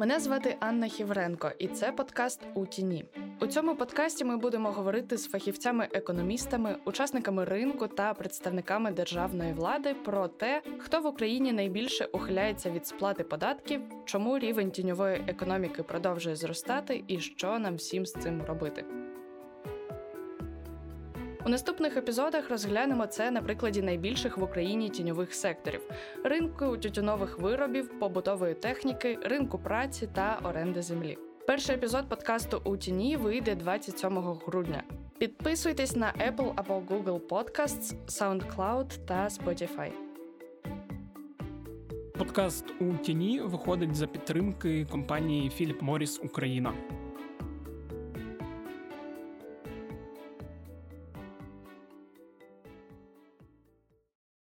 Мене звати Анна Хівренко, і це подкаст у тіні. У цьому подкасті ми будемо говорити з фахівцями-економістами, учасниками ринку та представниками державної влади про те, хто в Україні найбільше ухиляється від сплати податків, чому рівень тіньової економіки продовжує зростати, і що нам всім з цим робити. У наступних епізодах розглянемо це на прикладі найбільших в Україні тіньових секторів: ринку тютюнових виробів, побутової техніки, ринку праці та оренди землі. Перший епізод подкасту у тіні вийде 27 грудня. Підписуйтесь на Apple або Google Podcasts, SoundCloud та Spotify. Подкаст у тіні виходить за підтримки компанії Philip Morris Україна.